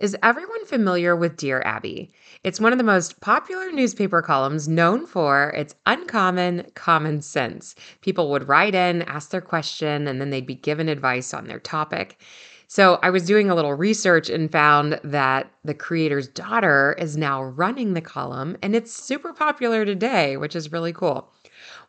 Is everyone familiar with Dear Abby? It's one of the most popular newspaper columns known for its uncommon common sense. People would write in, ask their question, and then they'd be given advice on their topic. So I was doing a little research and found that the creator's daughter is now running the column, and it's super popular today, which is really cool.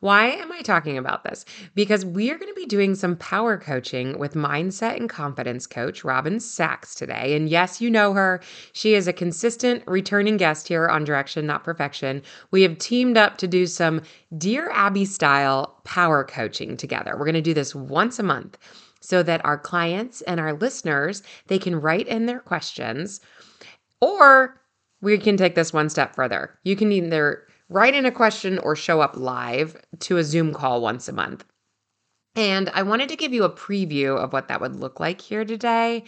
Why am I talking about this? Because we are going to be doing some power coaching with mindset and confidence coach Robin Sachs today. And yes, you know her. She is a consistent returning guest here on Direction Not Perfection. We have teamed up to do some Dear Abby style power coaching together. We're going to do this once a month so that our clients and our listeners they can write in their questions or we can take this one step further. You can either write in a question or show up live to a Zoom call once a month. And I wanted to give you a preview of what that would look like here today.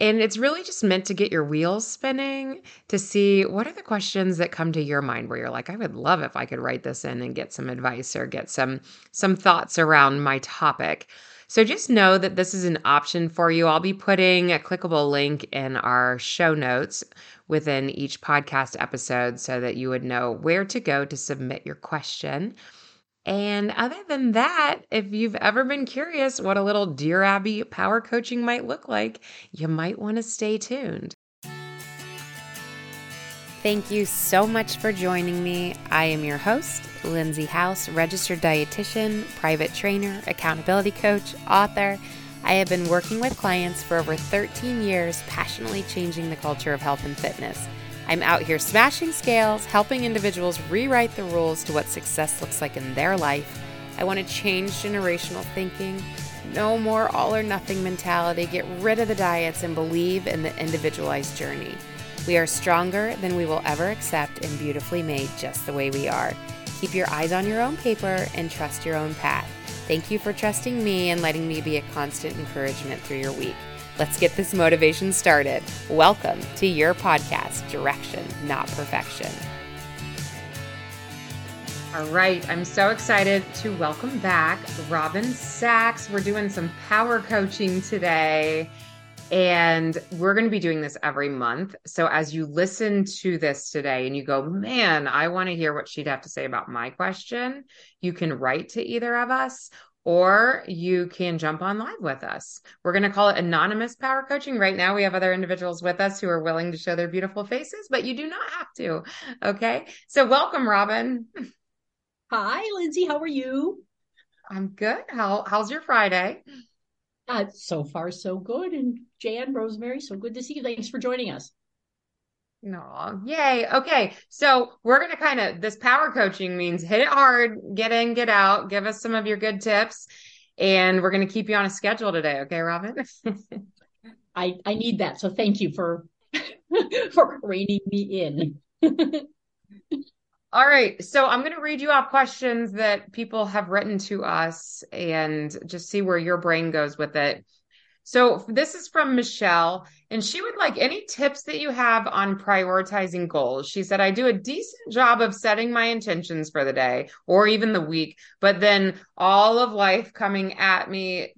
And it's really just meant to get your wheels spinning to see what are the questions that come to your mind where you're like, I would love if I could write this in and get some advice or get some some thoughts around my topic. So just know that this is an option for you. I'll be putting a clickable link in our show notes within each podcast episode so that you would know where to go to submit your question. And other than that, if you've ever been curious what a little Dear Abby power coaching might look like, you might want to stay tuned. Thank you so much for joining me. I am your host, Lindsay House, registered dietitian, private trainer, accountability coach, author. I have been working with clients for over 13 years, passionately changing the culture of health and fitness. I'm out here smashing scales, helping individuals rewrite the rules to what success looks like in their life. I want to change generational thinking. No more all or nothing mentality. Get rid of the diets and believe in the individualized journey. We are stronger than we will ever accept and beautifully made just the way we are. Keep your eyes on your own paper and trust your own path. Thank you for trusting me and letting me be a constant encouragement through your week. Let's get this motivation started. Welcome to your podcast, Direction, Not Perfection. All right, I'm so excited to welcome back Robin Sachs. We're doing some power coaching today. And we're going to be doing this every month. So as you listen to this today and you go, man, I want to hear what she'd have to say about my question, you can write to either of us or you can jump on live with us. We're going to call it anonymous power coaching. Right now, we have other individuals with us who are willing to show their beautiful faces, but you do not have to. Okay. So, welcome, Robin. Hi, Lindsay. How are you? I'm good. How, how's your Friday? Uh, so far, so good. And Jan, Rosemary, so good to see you. Thanks for joining us. No, yay. Okay. So we're going to kind of, this power coaching means hit it hard, get in, get out, give us some of your good tips. And we're going to keep you on a schedule today. Okay, Robin? I, I need that. So thank you for, for reining me in. All right. So I'm going to read you off questions that people have written to us and just see where your brain goes with it. So this is from Michelle, and she would like any tips that you have on prioritizing goals. She said, I do a decent job of setting my intentions for the day or even the week, but then all of life coming at me,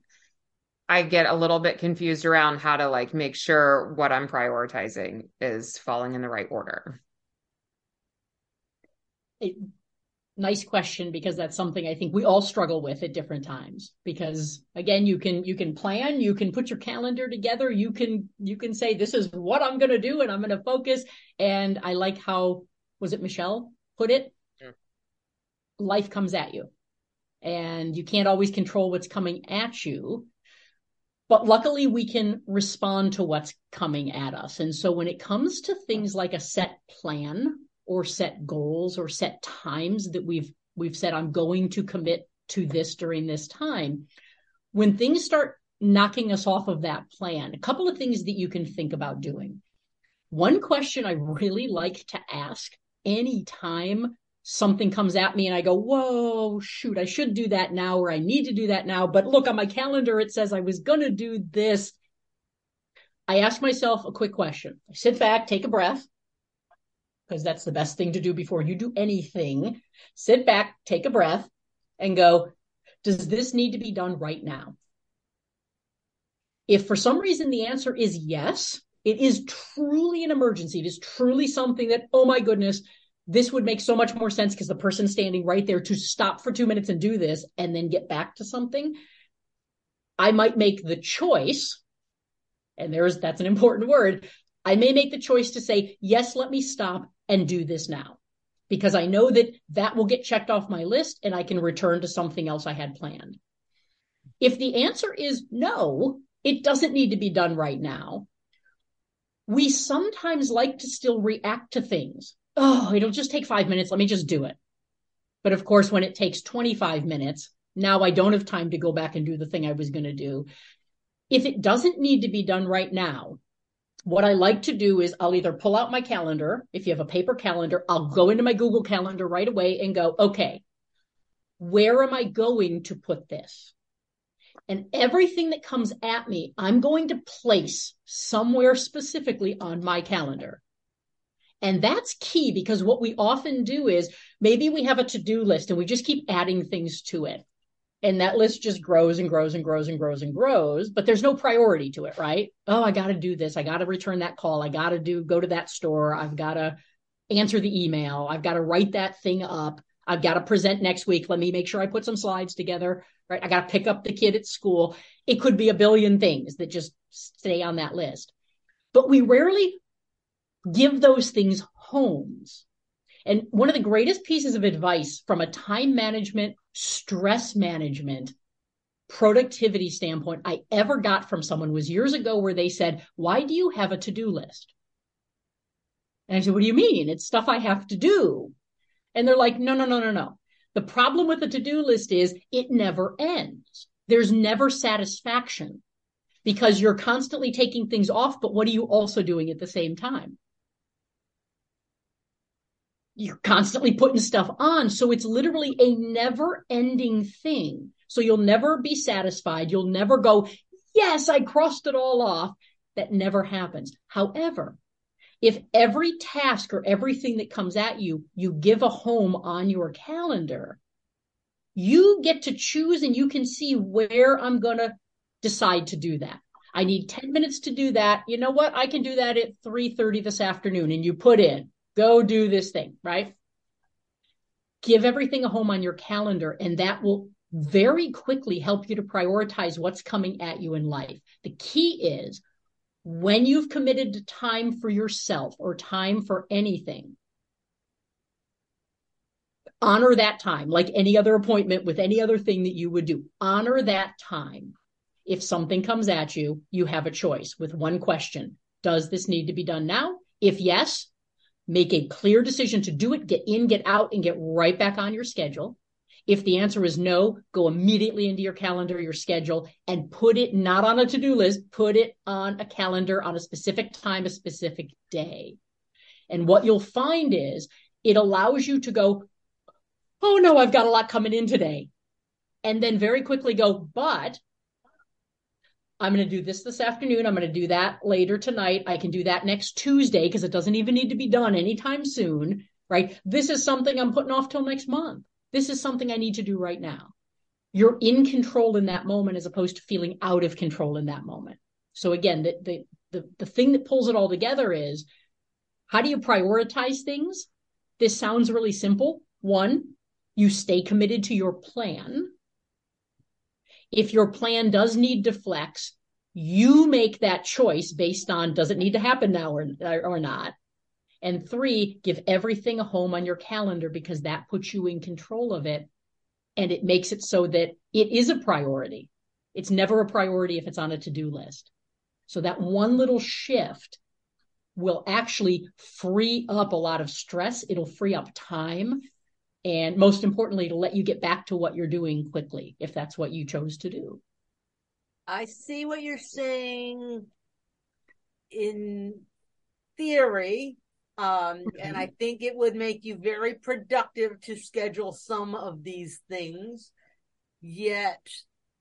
I get a little bit confused around how to like make sure what I'm prioritizing is falling in the right order it, nice question because that's something I think we all struggle with at different times because again you can you can plan you can put your calendar together you can you can say this is what I'm going to do and I'm going to focus. And I like how was it Michelle put it? Yeah. life comes at you. And you can't always control what's coming at you but luckily we can respond to what's coming at us. And so when it comes to things like a set plan or set goals or set times that we've we've said I'm going to commit to this during this time. When things start knocking us off of that plan, a couple of things that you can think about doing. One question I really like to ask anytime something comes at me and I go, whoa, shoot, I should do that now, or I need to do that now. But look on my calendar, it says I was going to do this. I ask myself a quick question. I sit back, take a breath, because that's the best thing to do before you do anything. Sit back, take a breath, and go, does this need to be done right now? If for some reason the answer is yes, it is truly an emergency. It is truly something that, oh my goodness, this would make so much more sense because the person standing right there to stop for two minutes and do this and then get back to something. I might make the choice, and there's that's an important word. I may make the choice to say, yes, let me stop and do this now because I know that that will get checked off my list and I can return to something else I had planned. If the answer is no, it doesn't need to be done right now. We sometimes like to still react to things. Oh, it'll just take five minutes. Let me just do it. But of course, when it takes 25 minutes, now I don't have time to go back and do the thing I was going to do. If it doesn't need to be done right now, what I like to do is I'll either pull out my calendar. If you have a paper calendar, I'll go into my Google Calendar right away and go, okay, where am I going to put this? And everything that comes at me, I'm going to place somewhere specifically on my calendar. And that's key because what we often do is maybe we have a to do list and we just keep adding things to it. And that list just grows and grows and grows and grows and grows, but there's no priority to it, right? Oh, I got to do this. I got to return that call. I got to do, go to that store. I've got to answer the email. I've got to write that thing up. I've got to present next week. Let me make sure I put some slides together, right? I got to pick up the kid at school. It could be a billion things that just stay on that list. But we rarely give those things homes. And one of the greatest pieces of advice from a time management, stress management, productivity standpoint I ever got from someone was years ago where they said, Why do you have a to do list? And I said, What do you mean? It's stuff I have to do. And they're like, No, no, no, no, no. The problem with the to do list is it never ends. There's never satisfaction because you're constantly taking things off. But what are you also doing at the same time? You're constantly putting stuff on. So it's literally a never ending thing. So you'll never be satisfied. You'll never go, yes, I crossed it all off. That never happens. However, if every task or everything that comes at you, you give a home on your calendar, you get to choose and you can see where I'm going to decide to do that. I need 10 minutes to do that. You know what? I can do that at 3:30 this afternoon and you put in Go do this thing, right? Give everything a home on your calendar, and that will very quickly help you to prioritize what's coming at you in life. The key is when you've committed to time for yourself or time for anything, honor that time like any other appointment with any other thing that you would do. Honor that time. If something comes at you, you have a choice with one question Does this need to be done now? If yes, make a clear decision to do it, get in, get out, and get right back on your schedule. If the answer is no, go immediately into your calendar, your schedule, and put it not on a to do list, put it on a calendar on a specific time, a specific day. And what you'll find is it allows you to go, oh no, I've got a lot coming in today. And then very quickly go, but I'm going to do this this afternoon. I'm going to do that later tonight. I can do that next Tuesday because it doesn't even need to be done anytime soon, right? This is something I'm putting off till next month. This is something I need to do right now. You're in control in that moment as opposed to feeling out of control in that moment. So again, the, the, the, the thing that pulls it all together is how do you prioritize things? This sounds really simple. One, you stay committed to your plan if your plan does need to flex, you make that choice based on does it need to happen now or, or not. And three, give everything a home on your calendar because that puts you in control of it. And it makes it so that it is a priority. It's never a priority if it's on a to do list. So that one little shift will actually free up a lot of stress. It'll free up time and most importantly to let you get back to what you're doing quickly if that's what you chose to do. I see what you're saying in theory um, and i think it would make you very productive to schedule some of these things. Yet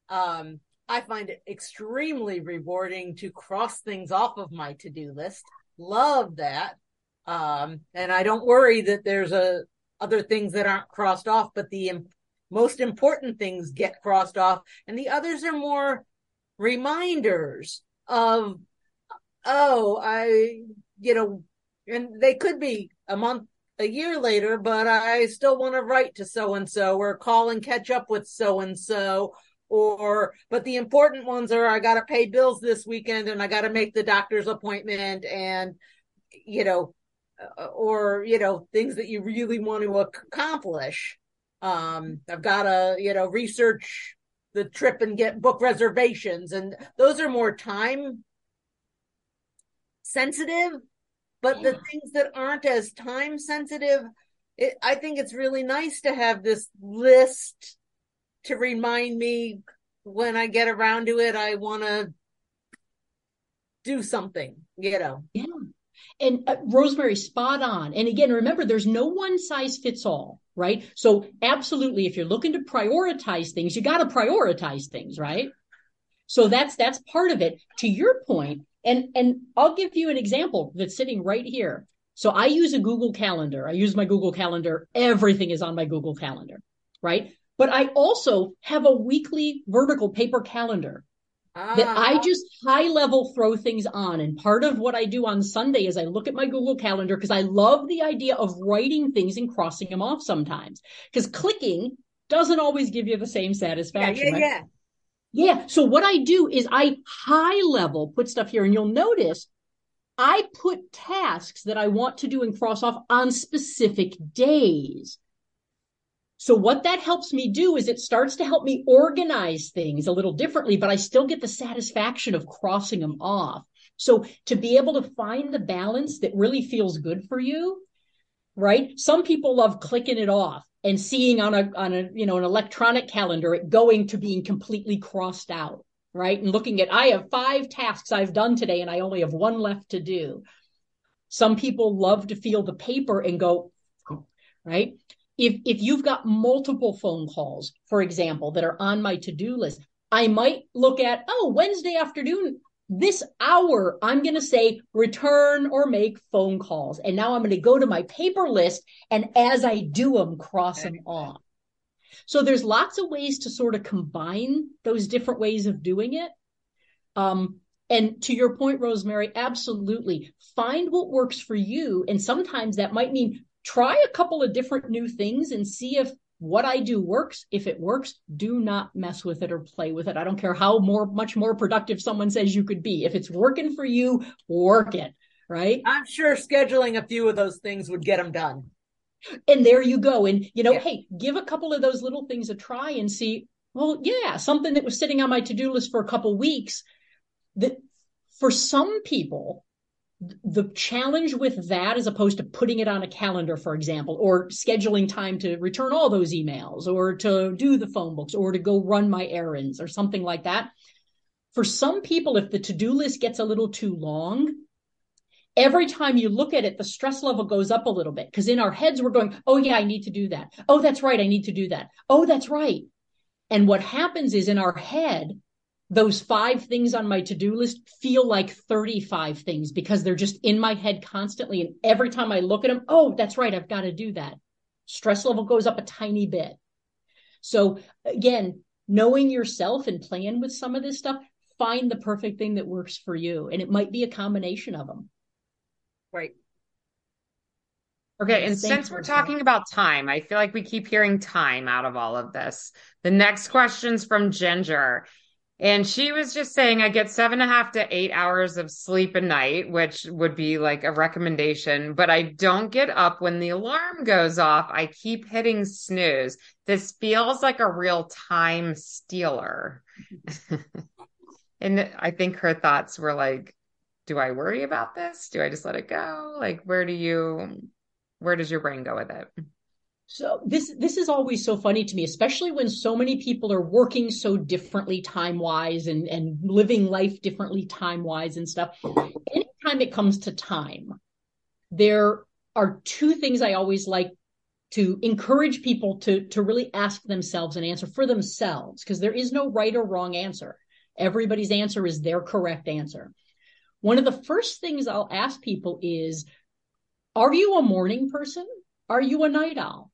um, i find it extremely rewarding to cross things off of my to-do list. Love that. Um, and i don't worry that there's a other things that aren't crossed off, but the most important things get crossed off, and the others are more reminders of oh, I, you know, and they could be a month, a year later, but I still want to write to so and so or call and catch up with so and so. Or, but the important ones are I got to pay bills this weekend and I got to make the doctor's appointment and, you know, or, you know, things that you really want to accomplish. Um, I've got to, you know, research the trip and get book reservations. And those are more time sensitive but yeah. the things that aren't as time sensitive, it, I think it's really nice to have this list to remind me when I get around to it, I want to do something, you know. Yeah. And uh, Rosemary, spot on. And again, remember, there's no one size fits all, right? So, absolutely, if you're looking to prioritize things, you got to prioritize things, right? So that's that's part of it. To your point, and and I'll give you an example that's sitting right here. So I use a Google Calendar. I use my Google Calendar. Everything is on my Google Calendar, right? But I also have a weekly vertical paper calendar ah. that I ah. just high level throw things on. And part of what I do on Sunday is I look at my Google Calendar because I love the idea of writing things and crossing them off sometimes. Because clicking doesn't always give you the same satisfaction. Yeah, yeah, right? yeah. Yeah. So what I do is I high level put stuff here and you'll notice I put tasks that I want to do and cross off on specific days. So what that helps me do is it starts to help me organize things a little differently, but I still get the satisfaction of crossing them off. So to be able to find the balance that really feels good for you, right? Some people love clicking it off and seeing on a on a you know an electronic calendar it going to being completely crossed out right and looking at i have five tasks i've done today and i only have one left to do some people love to feel the paper and go right if if you've got multiple phone calls for example that are on my to-do list i might look at oh wednesday afternoon this hour, I'm going to say return or make phone calls. And now I'm going to go to my paper list. And as I do them, cross them off. So there's lots of ways to sort of combine those different ways of doing it. Um, and to your point, Rosemary, absolutely find what works for you. And sometimes that might mean try a couple of different new things and see if what I do works. If it works, do not mess with it or play with it. I don't care how more much more productive someone says you could be. If it's working for you, work it, right? I'm sure scheduling a few of those things would get them done. And there you go. And you know, yeah. hey, give a couple of those little things a try and see, well, yeah, something that was sitting on my to-do list for a couple weeks that for some people the challenge with that as opposed to putting it on a calendar for example or scheduling time to return all those emails or to do the phone books or to go run my errands or something like that for some people if the to-do list gets a little too long every time you look at it the stress level goes up a little bit because in our heads we're going oh yeah i need to do that. Oh that's right i need to do that. Oh that's right. And what happens is in our head those five things on my to-do list feel like 35 things because they're just in my head constantly. And every time i look at them oh that's right i've got to do that. Stress level goes up a tiny bit. So again knowing yourself and playing with some of this stuff find the perfect thing that works for you. And it might be a combination of them right. Okay, and since we're talking about time, I feel like we keep hearing time out of all of this. The next question's from Ginger. And she was just saying, I get seven and a half to eight hours of sleep a night, which would be like a recommendation, but I don't get up when the alarm goes off. I keep hitting snooze. This feels like a real time stealer. and I think her thoughts were like, do I worry about this? Do I just let it go? Like, where do you, where does your brain go with it? So this this is always so funny to me, especially when so many people are working so differently time wise and and living life differently time wise and stuff. Anytime it comes to time, there are two things I always like to encourage people to to really ask themselves and answer for themselves because there is no right or wrong answer. Everybody's answer is their correct answer. One of the first things I'll ask people is, are you a morning person? Are you a night owl?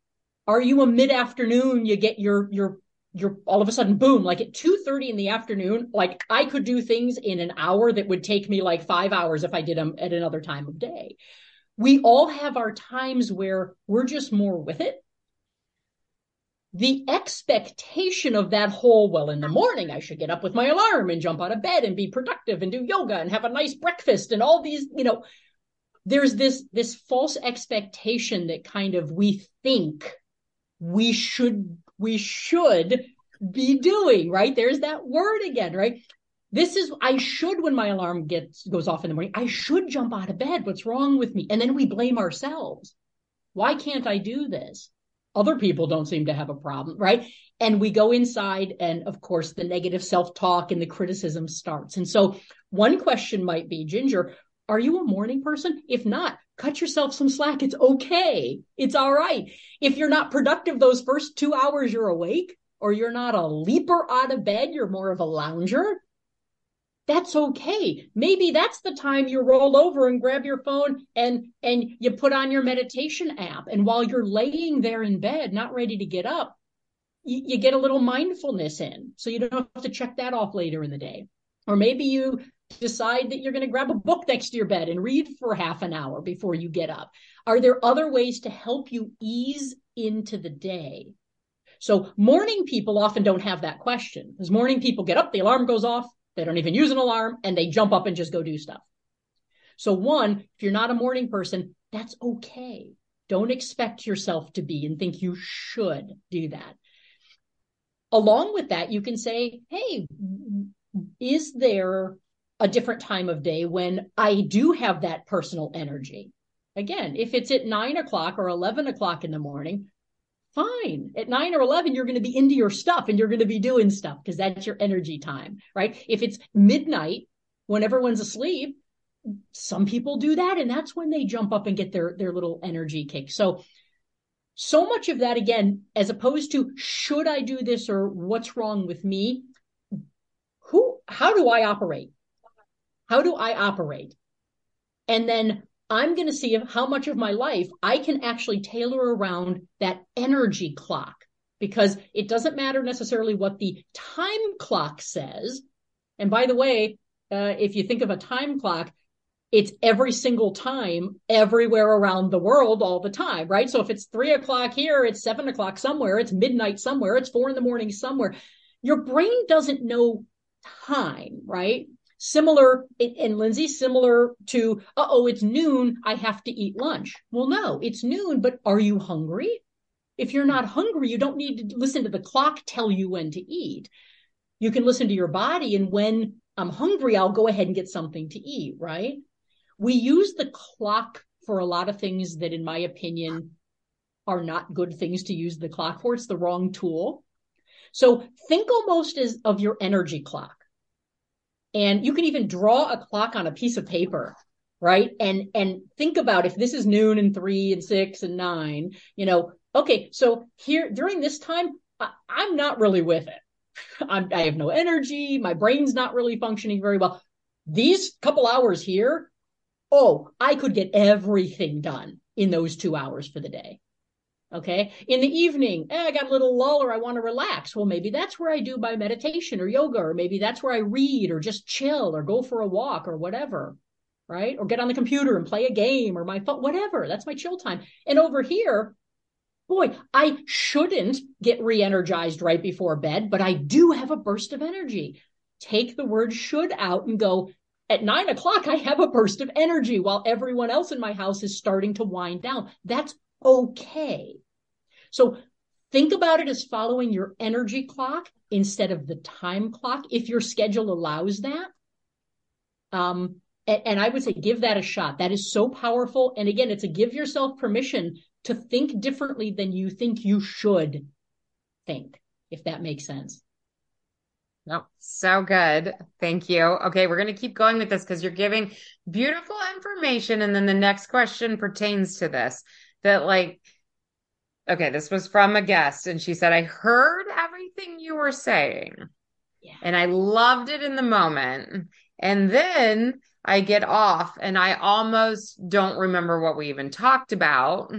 Are you a mid afternoon? You get your your you're all of a sudden boom like at 2 30 in the afternoon like i could do things in an hour that would take me like five hours if i did them at another time of day we all have our times where we're just more with it the expectation of that whole well in the morning i should get up with my alarm and jump out of bed and be productive and do yoga and have a nice breakfast and all these you know there's this this false expectation that kind of we think we should we should be doing right? There's that word again right? This is i should when my alarm gets goes off in the morning i should jump out of bed. What's wrong with me? And then we blame ourselves. Why can't i do this? Other people don't seem to have a problem, right? And we go inside, and of course, the negative self talk and the criticism starts. And so, one question might be Ginger, are you a morning person? If not, cut yourself some slack. It's okay. It's all right. If you're not productive those first two hours you're awake, or you're not a leaper out of bed, you're more of a lounger, that's okay. Maybe that's the time you roll over and grab your phone and and you put on your meditation app. And while you're laying there in bed, not ready to get up, you, you get a little mindfulness in. So you don't have to check that off later in the day. Or maybe you decide that you're going to grab a book next to your bed and read for half an hour before you get up. Are there other ways to help you ease into the day? So morning people often don't have that question because morning people get up, the alarm goes off, they don't even use an alarm and they jump up and just go do stuff. So, one, if you're not a morning person, that's okay. Don't expect yourself to be and think you should do that. Along with that, you can say, hey, is there a different time of day when I do have that personal energy? Again, if it's at nine o'clock or 11 o'clock in the morning, fine. At nine or 11, you're going to be into your stuff and you're going to be doing stuff because that's your energy time, right? If it's midnight when everyone's asleep, some people do that and that's when they jump up and get their, their little energy kick. So, so much of that again, as opposed to should I do this or what's wrong with me? Who, how do I operate? How do I operate? And then I'm going to see how much of my life I can actually tailor around that energy clock because it doesn't matter necessarily what the time clock says. And by the way, uh, if you think of a time clock, it's every single time, everywhere around the world, all the time, right? So if it's three o'clock here, it's seven o'clock somewhere, it's midnight somewhere, it's four in the morning somewhere. Your brain doesn't know time, right? Similar, and Lindsay, similar to, uh oh, it's noon, I have to eat lunch. Well, no, it's noon, but are you hungry? If you're not hungry, you don't need to listen to the clock tell you when to eat. You can listen to your body, and when I'm hungry, I'll go ahead and get something to eat, right? We use the clock for a lot of things that, in my opinion, are not good things to use the clock for. It's the wrong tool. So think almost as of your energy clock. And you can even draw a clock on a piece of paper, right? And and think about if this is noon and three and six and nine, you know, okay, so here during this time, I, am not really with it. I'm, I have no energy. My brain's not really functioning very well. These couple hours here, oh, I could get everything done in those two hours for the day. Okay. In the evening, eh, I got a little lull or I want to relax. Well, maybe that's where I do my meditation or yoga, or maybe that's where I read or just chill or go for a walk or whatever. Right. Or get on the computer and play a game or my phone, whatever. That's my chill time. And over here, boy, I shouldn't get re energized right before bed, but I do have a burst of energy. Take the word should out and go, at nine o'clock, I have a burst of energy while everyone else in my house is starting to wind down. That's okay. So think about it as following your energy clock instead of the time clock if your schedule allows that. Um, and, and I would say give that a shot. That is so powerful. And again, it's a give yourself permission to think differently than you think you should think, if that makes sense. No, so good. Thank you. Okay, we're going to keep going with this because you're giving beautiful information. And then the next question pertains to this that like okay this was from a guest and she said i heard everything you were saying yeah. and i loved it in the moment and then i get off and i almost don't remember what we even talked about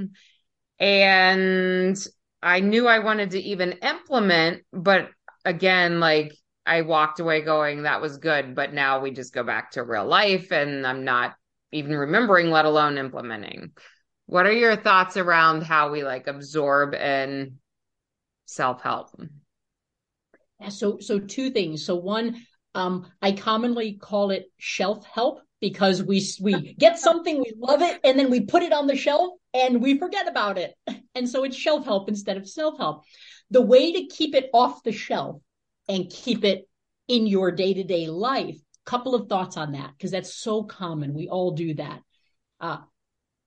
and I knew I wanted to even implement, but again, like I walked away going, that was good. But now we just go back to real life and I'm not even remembering, let alone implementing. What are your thoughts around how we like absorb and self help? Yeah, so so two things. So one, um, I commonly call it shelf help because we we get something, we love it, and then we put it on the shelf and we forget about it. And so it's shelf help instead of self help. The way to keep it off the shelf and keep it in your day to day life. Couple of thoughts on that because that's so common. We all do that. Uh,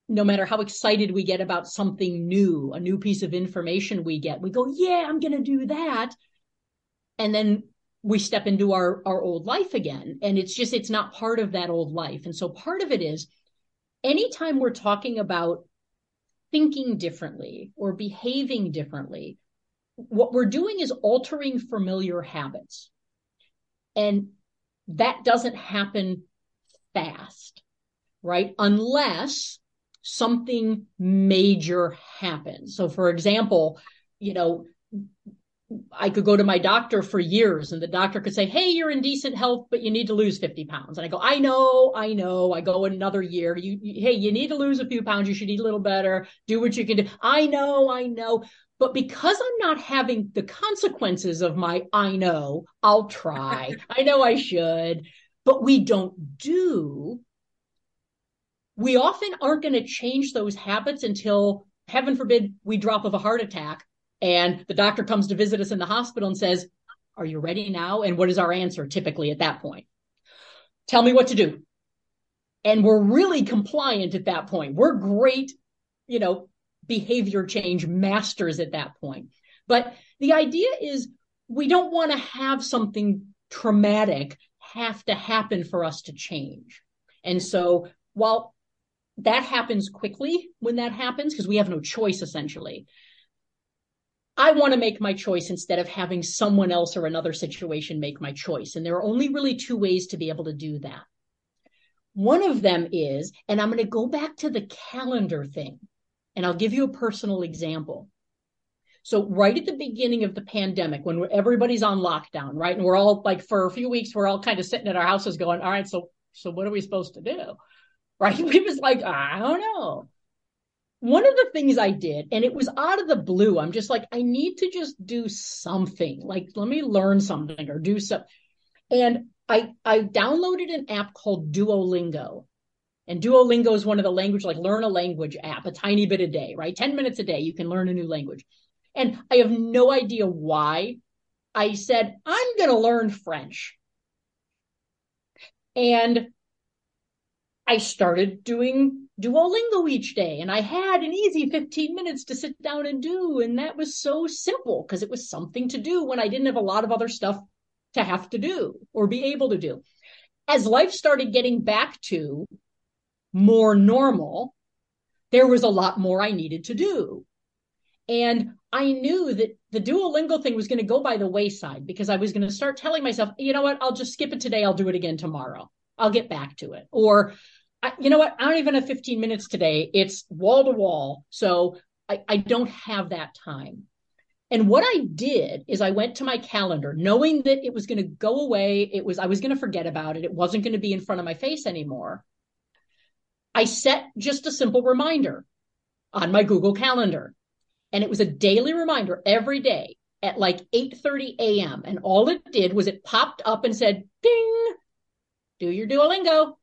no matter how excited we get about something new, a new piece of information we get, we go, yeah, I'm going to do that. And then we step into our, our old life again. And it's just, it's not part of that old life. And so part of it is anytime we're talking about thinking differently or behaving differently, what we're doing is altering familiar habits. And that doesn't happen fast, right? Unless something major happens. So, for example, you know, I could go to my doctor for years and the doctor could say, Hey, you're in decent health, but you need to lose 50 pounds. And I go, I know, I know. I go another year. You, you, hey, you need to lose a few pounds. You should eat a little better. Do what you can do. I know, I know. But because I'm not having the consequences of my I know, I'll try. I know I should, but we don't do. We often aren't going to change those habits until, heaven forbid, we drop of a heart attack and the doctor comes to visit us in the hospital and says, Are you ready now? And what is our answer typically at that point? Tell me what to do. And we're really compliant at that point. We're great, you know, behavior change masters at that point. But the idea is we don't want to have something traumatic have to happen for us to change. And so while that happens quickly when that happens, because we have no choice essentially, I want to make my choice instead of having someone else or another situation make my choice. And there are only really two ways to be able to do that. One of them is, and I'm going to go back to the calendar thing. And I'll give you a personal example. So right at the beginning of the pandemic, when everybody's on lockdown, right, and we're all like for a few weeks, we're all kind of sitting at our houses going, "All right, so so what are we supposed to do?" Right? We was like, I don't know. One of the things I did, and it was out of the blue, I'm just like, I need to just do something. Like, let me learn something or do something. And I I downloaded an app called Duolingo. And Duolingo is one of the language, like learn a language app, a tiny bit a day, right? 10 minutes a day, you can learn a new language. And I have no idea why I said, I'm going to learn French. And I started doing Duolingo each day and I had an easy 15 minutes to sit down and do. And that was so simple because it was something to do when I didn't have a lot of other stuff to have to do or be able to do. As life started getting back to more normal, there was a lot more I needed to do. And I knew that the Duolingo thing was going to go by the wayside because I was going to start telling myself, you know what, I'll just skip it today. I'll do it again tomorrow. I'll get back to it. Or, you know what, I don't even have 15 minutes today. It's wall to wall. So I, I don't have that time. And what I did is I went to my calendar knowing that it was going to go away. It was, I was going to forget about it. It wasn't going to be in front of my face anymore. I set just a simple reminder on my Google Calendar. And it was a daily reminder every day at like 8:30 a.m. And all it did was it popped up and said, ding, do your Duolingo.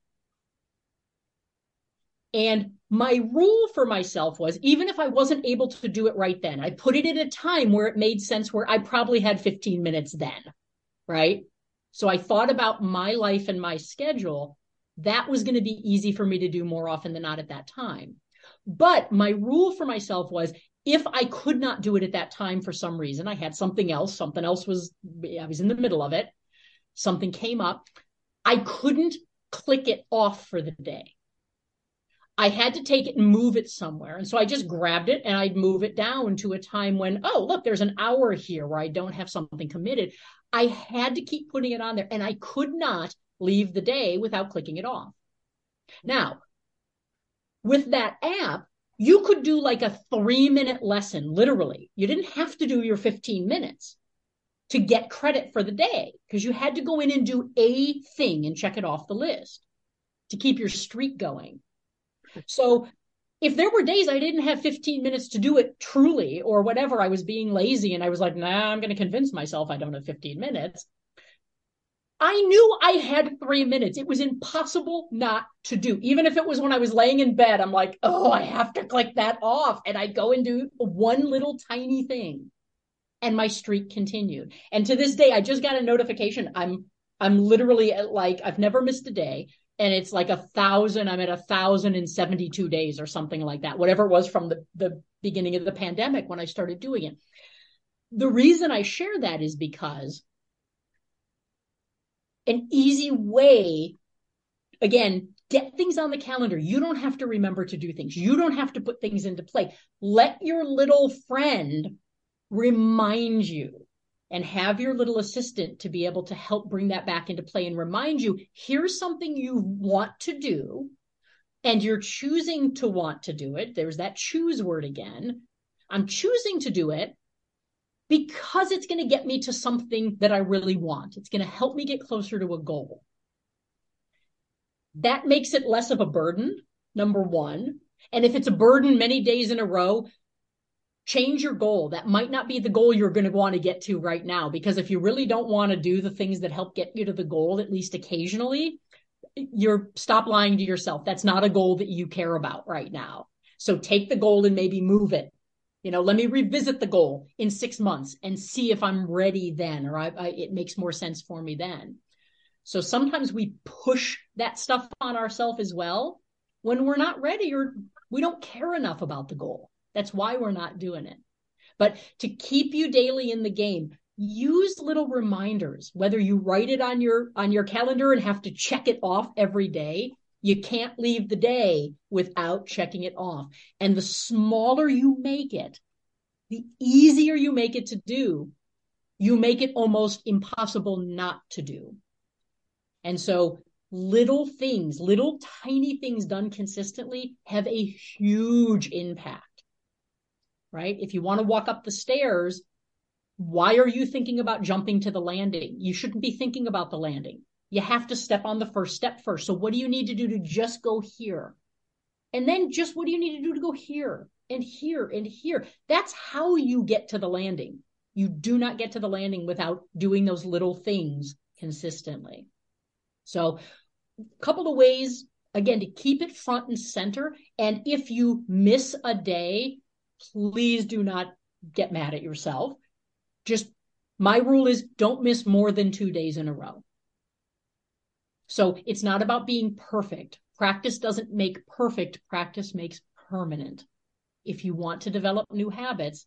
And my rule for myself was even if I wasn't able to do it right then, I put it at a time where it made sense, where I probably had 15 minutes then. Right. So I thought about my life and my schedule that was going to be easy for me to do more often than not at that time. But my rule for myself was if I could not do it at that time for some reason, I had something else, something else was, I was in the middle of it, something came up, I couldn't click it off for the day. I had to take it and move it somewhere. And so I just grabbed it and I'd move it down to a time when, oh, look, there's an hour here where I don't have something committed. I had to keep putting it on there and I could not leave the day without clicking it off. Now, with that app, you could do like a three minute lesson, literally. You didn't have to do your 15 minutes to get credit for the day because you had to go in and do a thing and check it off the list to keep your streak going. So if there were days I didn't have 15 minutes to do it truly or whatever, I was being lazy and I was like, nah, I'm going to convince myself I don't have 15 minutes. I knew I had three minutes. It was impossible not to do. Even if it was when I was laying in bed, I'm like, oh, I have to click that off. And I'd go and do one little tiny thing. And my streak continued. And to this day, I just got a notification. I'm I'm literally at like, I've never missed a day. And it's like a thousand, I'm at a thousand and seventy-two days or something like that, whatever it was from the, the beginning of the pandemic when I started doing it. The reason I share that is because an easy way, again, get things on the calendar. You don't have to remember to do things. You don't have to put things into play. Let your little friend remind you and have your little assistant to be able to help bring that back into play and remind you here's something you want to do and you're choosing to want to do it. There's that choose word again. I'm choosing to do it because it's going to get me to something that I really want. It's going to help me get closer to a goal. That makes it less of a burden, number one. And if it's a burden many days in a row, change your goal. That might not be the goal you're going to want to get to right now. Because if you really don't want to do the things that help get you to the goal, at least occasionally, you're stop lying to yourself. That's not a goal that you care about right now. So take the goal and maybe move it you know let me revisit the goal in six months and see if i'm ready then or I, I, it makes more sense for me then so sometimes we push that stuff on ourselves as well when we're not ready or we don't care enough about the goal that's why we're not doing it but to keep you daily in the game use little reminders whether you write it on your on your calendar and have to check it off every day you can't leave the day without checking it off. And the smaller you make it, the easier you make it to do, you make it almost impossible not to do. And so little things, little tiny things done consistently have a huge impact, right? If you want to walk up the stairs, why are you thinking about jumping to the landing? You shouldn't be thinking about the landing you have to step on the first step first. So what do you need to do to just go here? And then just what do you need to do to go here and here and here? That's how you get to the landing. You do not get to the landing without doing those little things consistently. So a couple of ways again to keep it front and center and if you miss a day, please do not get mad at yourself. Just my rule is don't miss more than 2 days in a row. So it's not about being perfect. Practice doesn't make perfect, practice makes permanent. If you want to develop new habits,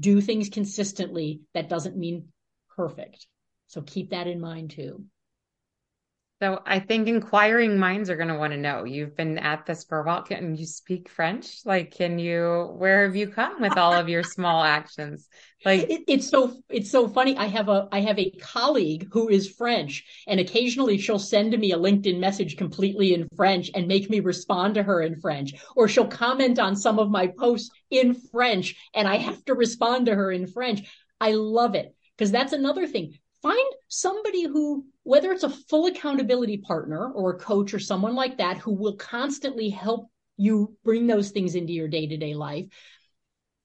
do things consistently. That doesn't mean perfect. So keep that in mind too. So I think inquiring minds are going to want to know. You've been at this for a while. Can you speak French? Like, can you? Where have you come with all of your small actions? Like, it, it's so it's so funny. I have a I have a colleague who is French, and occasionally she'll send me a LinkedIn message completely in French and make me respond to her in French, or she'll comment on some of my posts in French, and I have to respond to her in French. I love it because that's another thing find somebody who whether it's a full accountability partner or a coach or someone like that who will constantly help you bring those things into your day-to-day life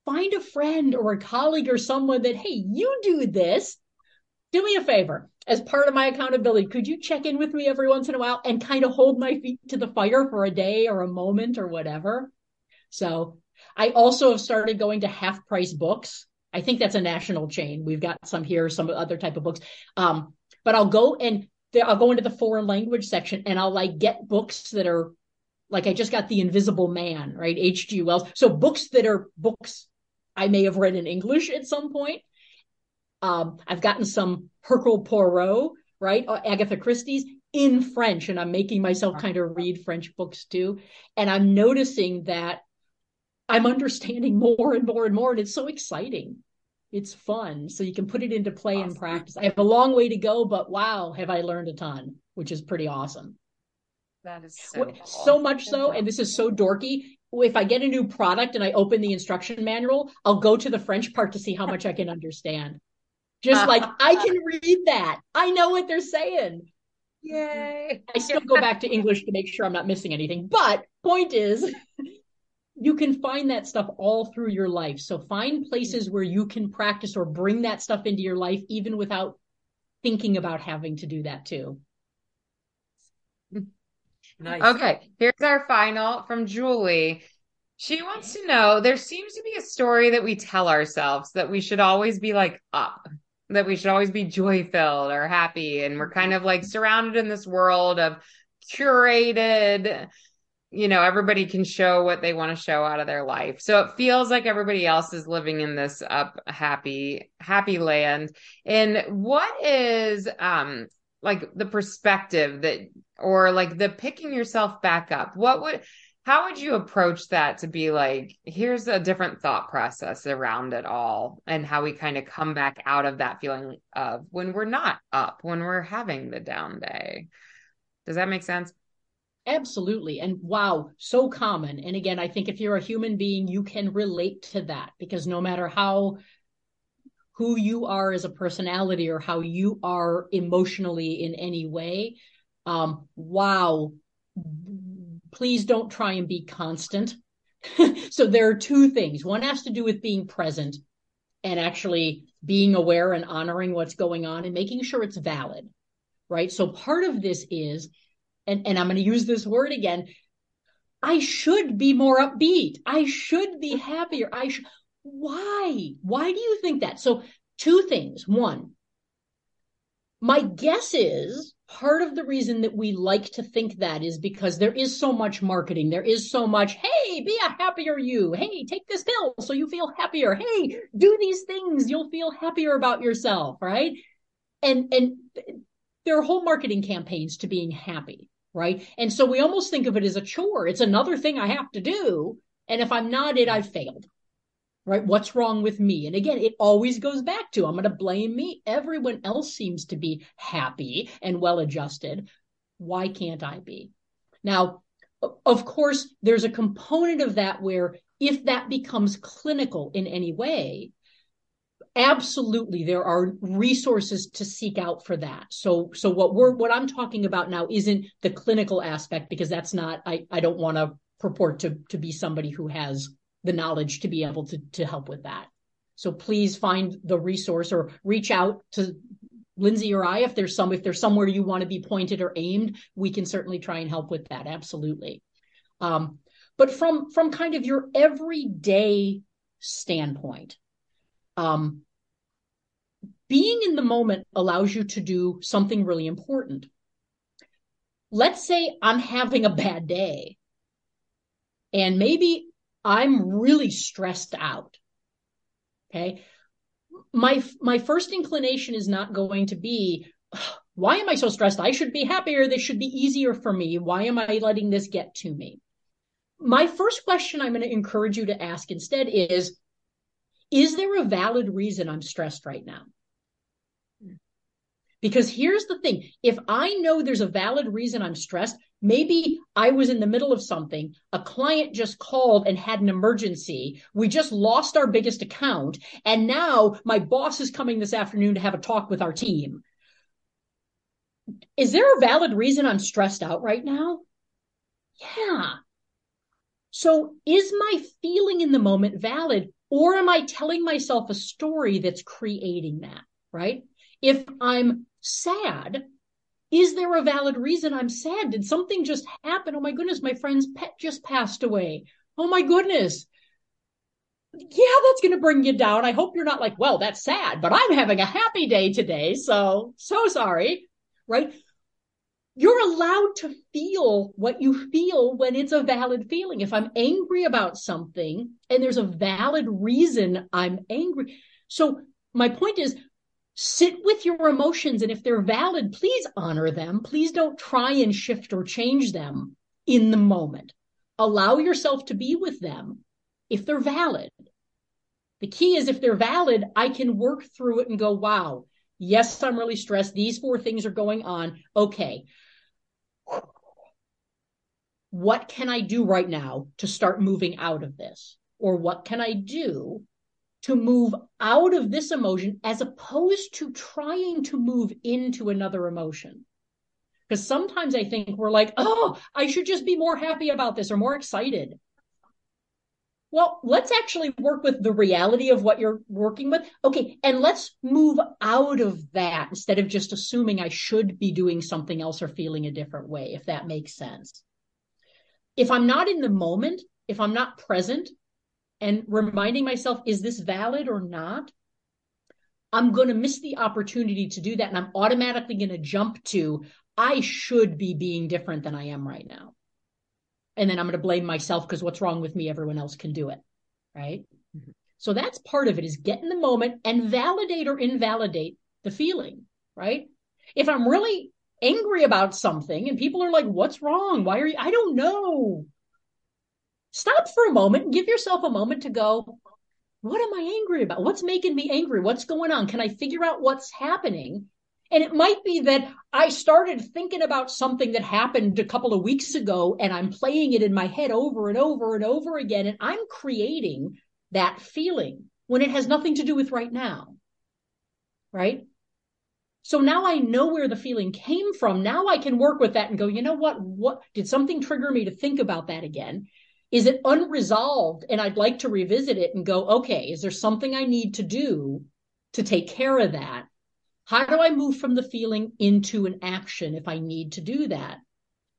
find a friend or a colleague or someone that hey you do this do me a favor as part of my accountability could you check in with me every once in a while and kind of hold my feet to the fire for a day or a moment or whatever so i also have started going to half price books I think that's a national chain. We've got some here, some other type of books. Um, but I'll go and I'll go into the foreign language section and I'll like get books that are like I just got The Invisible Man, right? H.G. Wells. So books that are books I may have read in English at some point. Um, I've gotten some Hercule Poirot, right? Uh, Agatha Christie's in French, and I'm making myself kind of read French books too. And I'm noticing that I'm understanding more and more and more, and it's so exciting. It's fun. So you can put it into play awesome. and practice. I have a long way to go, but wow, have I learned a ton, which is pretty awesome. That is so, cool. so much so, and this is so dorky. if I get a new product and I open the instruction manual, I'll go to the French part to see how much I can understand. Just like I can read that. I know what they're saying. Yay. I still go back to English to make sure I'm not missing anything. But point is, you can find that stuff all through your life. So find places where you can practice or bring that stuff into your life, even without thinking about having to do that too. Nice. Okay, here's our final from Julie. She wants to know there seems to be a story that we tell ourselves that we should always be like up, that we should always be joy filled or happy. And we're kind of like surrounded in this world of curated, you know, everybody can show what they want to show out of their life. So it feels like everybody else is living in this up happy, happy land. And what is, um, like the perspective that or like the picking yourself back up what would how would you approach that to be like here's a different thought process around it all and how we kind of come back out of that feeling of when we're not up when we're having the down day does that make sense absolutely and wow so common and again i think if you're a human being you can relate to that because no matter how who you are as a personality or how you are emotionally in any way. Um, wow. Please don't try and be constant. so there are two things. One has to do with being present and actually being aware and honoring what's going on and making sure it's valid. Right. So part of this is, and, and I'm going to use this word again. I should be more upbeat. I should be happier. I should why? Why do you think that? So, two things. One, my guess is part of the reason that we like to think that is because there is so much marketing. There is so much, hey, be a happier you. Hey, take this pill so you feel happier. Hey, do these things, you'll feel happier about yourself, right? And and there are whole marketing campaigns to being happy, right? And so we almost think of it as a chore. It's another thing I have to do. And if I'm not it, I've failed right? What's wrong with me? And again, it always goes back to I'm going to blame me. Everyone else seems to be happy and well adjusted. Why can't I be? Now, of course, there's a component of that where if that becomes clinical in any way, absolutely there are resources to seek out for that so so what we're what i'm talking about now isn't the clinical aspect because that's not i i don't want to purport to to be somebody who has the knowledge to be able to, to help with that. So please find the resource or reach out to Lindsay or I if there's some if there's somewhere you want to be pointed or aimed, we can certainly try and help with that. Absolutely. Um, but from from kind of your everyday standpoint, um, being in the moment allows you to do something really important. Let's say I'm having a bad day, and maybe I'm really stressed out. Okay. My, my first inclination is not going to be, why am I so stressed? I should be happier. This should be easier for me. Why am I letting this get to me? My first question I'm going to encourage you to ask instead is, is there a valid reason I'm stressed right now? Because here's the thing if I know there's a valid reason I'm stressed, maybe I was in the middle of something, a client just called and had an emergency. We just lost our biggest account. And now my boss is coming this afternoon to have a talk with our team. Is there a valid reason I'm stressed out right now? Yeah. So is my feeling in the moment valid? Or am I telling myself a story that's creating that? Right? If I'm sad, is there a valid reason I'm sad? Did something just happen? Oh my goodness, my friend's pet just passed away. Oh my goodness. Yeah, that's going to bring you down. I hope you're not like, well, that's sad, but I'm having a happy day today. So, so sorry. Right? You're allowed to feel what you feel when it's a valid feeling. If I'm angry about something and there's a valid reason I'm angry. So, my point is, sit with your emotions and if they're valid please honor them please don't try and shift or change them in the moment allow yourself to be with them if they're valid the key is if they're valid i can work through it and go wow yes i'm really stressed these four things are going on okay what can I do right now to start moving out of this? Or what can I do to move out of this emotion as opposed to trying to move into another emotion? Because sometimes I think we're like, oh, I should just be more happy about this or more excited. Well, let's actually work with the reality of what you're working with. Okay. And let's move out of that instead of just assuming I should be doing something else or feeling a different way, if that makes sense. If I'm not in the moment, if I'm not present and reminding myself, is this valid or not? I'm going to miss the opportunity to do that. And I'm automatically going to jump to, I should be being different than I am right now and then I'm going to blame myself because what's wrong with me? Everyone else can do it. Right. Mm-hmm. So that's part of it is get in the moment and validate or invalidate the feeling. Right. If I'm really angry about something and people are like, what's wrong? Why are you? I don't know. Stop for a moment and give yourself a moment to go, what am I angry about? What's making me angry? What's going on? Can I figure out what's happening? And it might be that I started thinking about something that happened a couple of weeks ago and I'm playing it in my head over and over and over again. And I'm creating that feeling when it has nothing to do with right now. Right. So now I know where the feeling came from. Now I can work with that and go, you know what? What did something trigger me to think about that again? Is it unresolved? And I'd like to revisit it and go, okay, is there something I need to do to take care of that? How do I move from the feeling into an action if I need to do that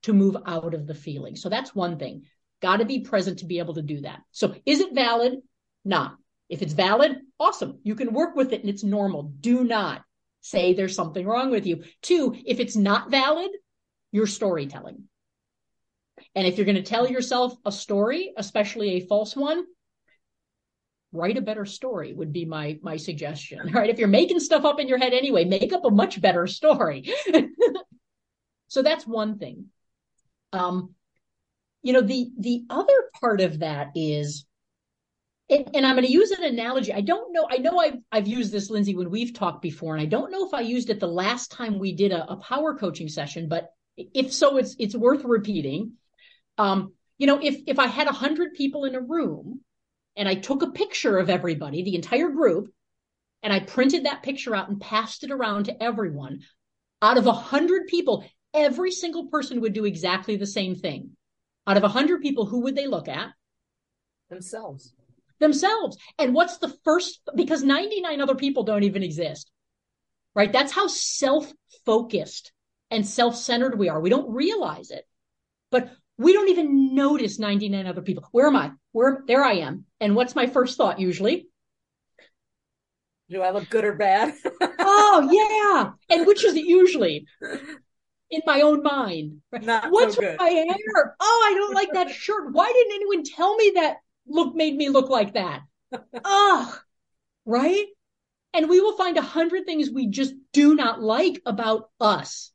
to move out of the feeling? So that's one thing. Got to be present to be able to do that. So is it valid? Not. If it's valid, awesome. You can work with it and it's normal. Do not say there's something wrong with you. Two, if it's not valid, you're storytelling. And if you're going to tell yourself a story, especially a false one, write a better story would be my my suggestion right? If you're making stuff up in your head anyway make up a much better story. So that's one thing. Um you know the the other part of that is and, and i'm going to use an analogy. I don't know i know i've i've used this lindsay when we've talked before and i don't know if i used it the last time we did a, a power coaching session but if so it's it's worth repeating. Um you know if if i had a hundred people in a room and I took a picture of everybody, the entire group, and I printed that picture out and passed it around to everyone. Out of a hundred people, every single person would do exactly the same thing. Out of a hundred people, who would they look at? Themselves. Themselves. And what's the first? Because 99 other people don't even exist, right? That's how self focused and self centered we are. We don't realize it. But we don't even notice 99 other people. Where am I? Where there I am. And what's my first thought usually? Do I look good or bad? oh yeah. And which is it usually? In my own mind. Not what's so with my hair? Oh, I don't like that shirt. Why didn't anyone tell me that look made me look like that? Ugh. Right? And we will find a hundred things we just do not like about us.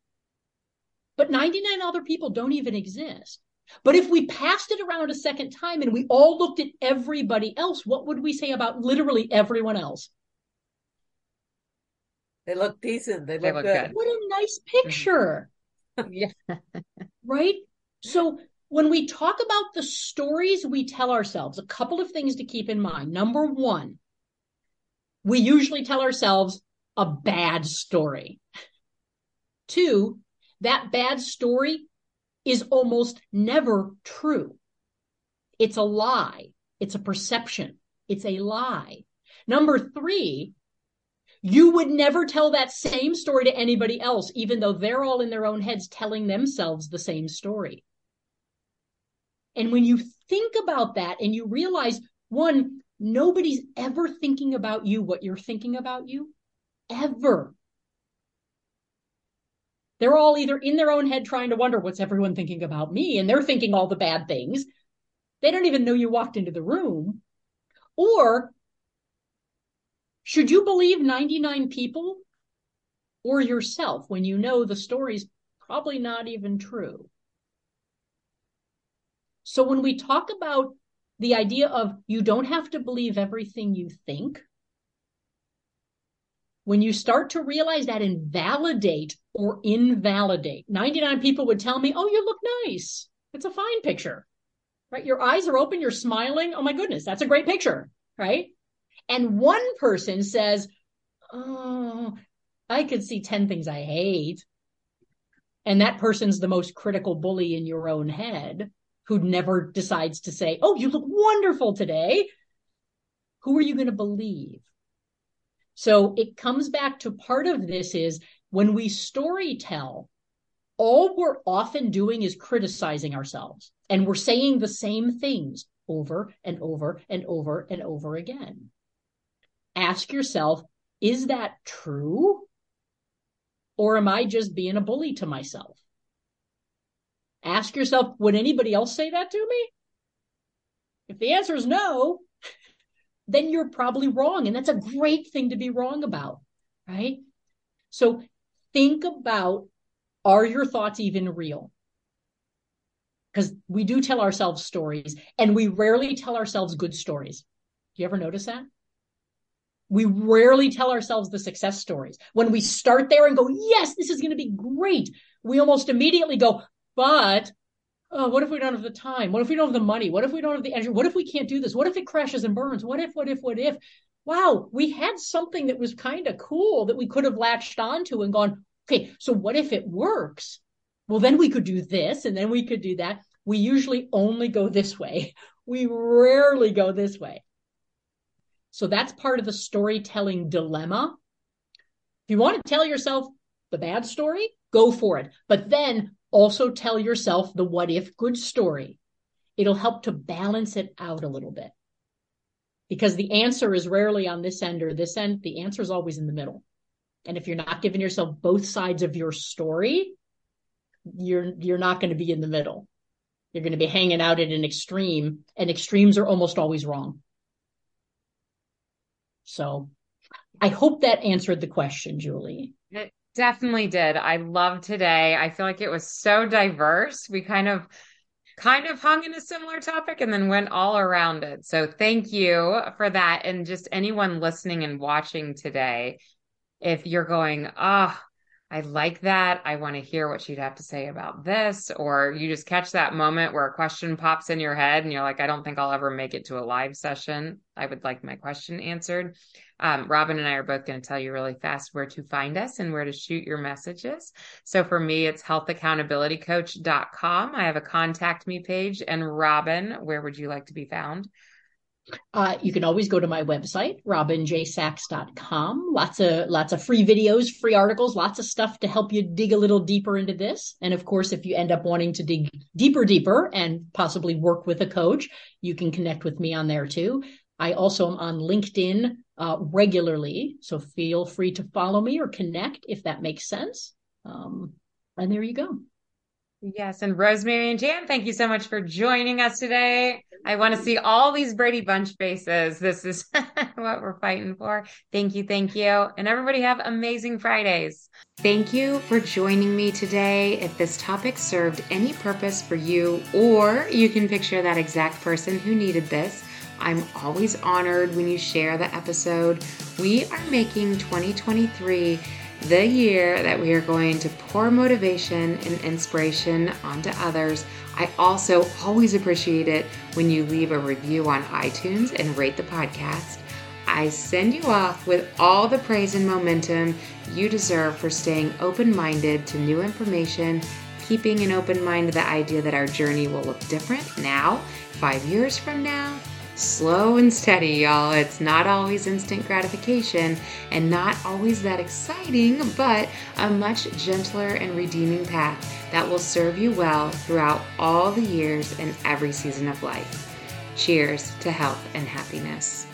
But 99 other people don't even exist. But if we passed it around a second time and we all looked at everybody else, what would we say about literally everyone else? They look decent. They, They look, look good. good. What a nice mm-hmm. picture. Yeah. right? So when we talk about the stories we tell ourselves, a couple of things to keep in mind. Number one, we usually tell ourselves a bad story. Two, that bad story is almost never true. It's a lie. It's a perception. It's a lie. Number three, you would never tell that same story to anybody else, even though they're all in their own heads telling themselves the same story. And when you think about that and you realize, one, nobody's ever thinking about you what you're thinking about you, ever. They're all either in their own head trying to wonder what's everyone thinking about me, and they're thinking all the bad things. They don't even know you walked into the room. Or should you believe 99 people or yourself when you know the story's probably not even true? So when we talk about the idea of you don't have to believe everything you think, when you start to realize that and validate or invalidate, 99 people would tell me, Oh, you look nice. It's a fine picture, right? Your eyes are open, you're smiling. Oh my goodness, that's a great picture, right? And one person says, Oh, I could see 10 things I hate. And that person's the most critical bully in your own head who never decides to say, Oh, you look wonderful today. Who are you going to believe? So it comes back to part of this is when we story tell, all we're often doing is criticizing ourselves and we're saying the same things over and over and over and over again. Ask yourself, is that true? Or am I just being a bully to myself? Ask yourself, would anybody else say that to me? If the answer is no, then you're probably wrong. And that's a great thing to be wrong about, right? So think about are your thoughts even real? Because we do tell ourselves stories and we rarely tell ourselves good stories. Do you ever notice that? We rarely tell ourselves the success stories. When we start there and go, yes, this is going to be great, we almost immediately go, but oh, what if we don't have the time? What if we don't have the money? What if we don't have the energy? What if we can't do this? What if it crashes and burns? What if, what if, what if? Wow, we had something that was kind of cool that we could have latched onto and gone, okay, so what if it works? Well, then we could do this and then we could do that. We usually only go this way. We rarely go this way. So that's part of the storytelling dilemma. If you want to tell yourself the bad story, go for it. But then also tell yourself the what if good story. It'll help to balance it out a little bit. Because the answer is rarely on this end or this end. The answer is always in the middle. And if you're not giving yourself both sides of your story, you're you're not going to be in the middle. You're going to be hanging out at an extreme, and extremes are almost always wrong. So I hope that answered the question, Julie. It definitely did. I love today. I feel like it was so diverse. We kind of kind of hung in a similar topic and then went all around it. So thank you for that. And just anyone listening and watching today, if you're going, oh, I like that. I want to hear what she'd have to say about this. Or you just catch that moment where a question pops in your head and you're like, I don't think I'll ever make it to a live session. I would like my question answered. Um, Robin and I are both going to tell you really fast where to find us and where to shoot your messages. So for me, it's healthaccountabilitycoach.com. I have a contact me page. And Robin, where would you like to be found? Uh, you can always go to my website, robinjsachs.com. Lots of lots of free videos, free articles, lots of stuff to help you dig a little deeper into this. And of course, if you end up wanting to dig deeper, deeper, and possibly work with a coach, you can connect with me on there too. I also am on LinkedIn uh, regularly, so feel free to follow me or connect if that makes sense. Um, and there you go. Yes. And Rosemary and Jan, thank you so much for joining us today. I want to see all these Brady Bunch faces. This is what we're fighting for. Thank you. Thank you. And everybody have amazing Fridays. Thank you for joining me today. If this topic served any purpose for you, or you can picture that exact person who needed this, I'm always honored when you share the episode. We are making 2023 the year that we are going to pour motivation and inspiration onto others. I also always appreciate it when you leave a review on iTunes and rate the podcast. I send you off with all the praise and momentum you deserve for staying open minded to new information, keeping an open mind to the idea that our journey will look different now, five years from now, slow and steady, y'all. It's not always instant gratification and not always that exciting, but a much gentler and redeeming path that will serve you well throughout all the years and every season of life. Cheers to health and happiness.